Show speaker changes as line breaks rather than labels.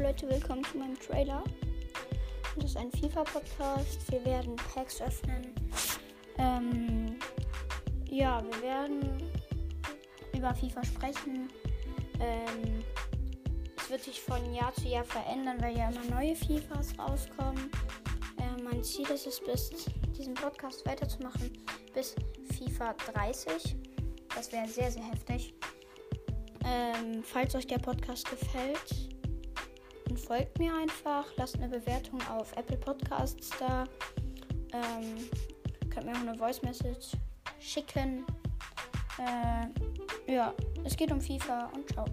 Leute, willkommen zu meinem Trailer. Das ist ein FIFA-Podcast. Wir werden Packs öffnen. Ähm, ja, wir werden über FIFA sprechen. Ähm, es wird sich von Jahr zu Jahr verändern, weil ja immer neue FIFAs rauskommen. Äh, mein Ziel ist es, bis diesen Podcast weiterzumachen, bis FIFA 30. Das wäre sehr, sehr heftig. Ähm, falls euch der Podcast gefällt, folgt mir einfach. Lasst eine Bewertung auf Apple Podcasts da. Ähm, könnt mir auch eine Voice Message schicken. Äh, ja, es geht um FIFA und ciao.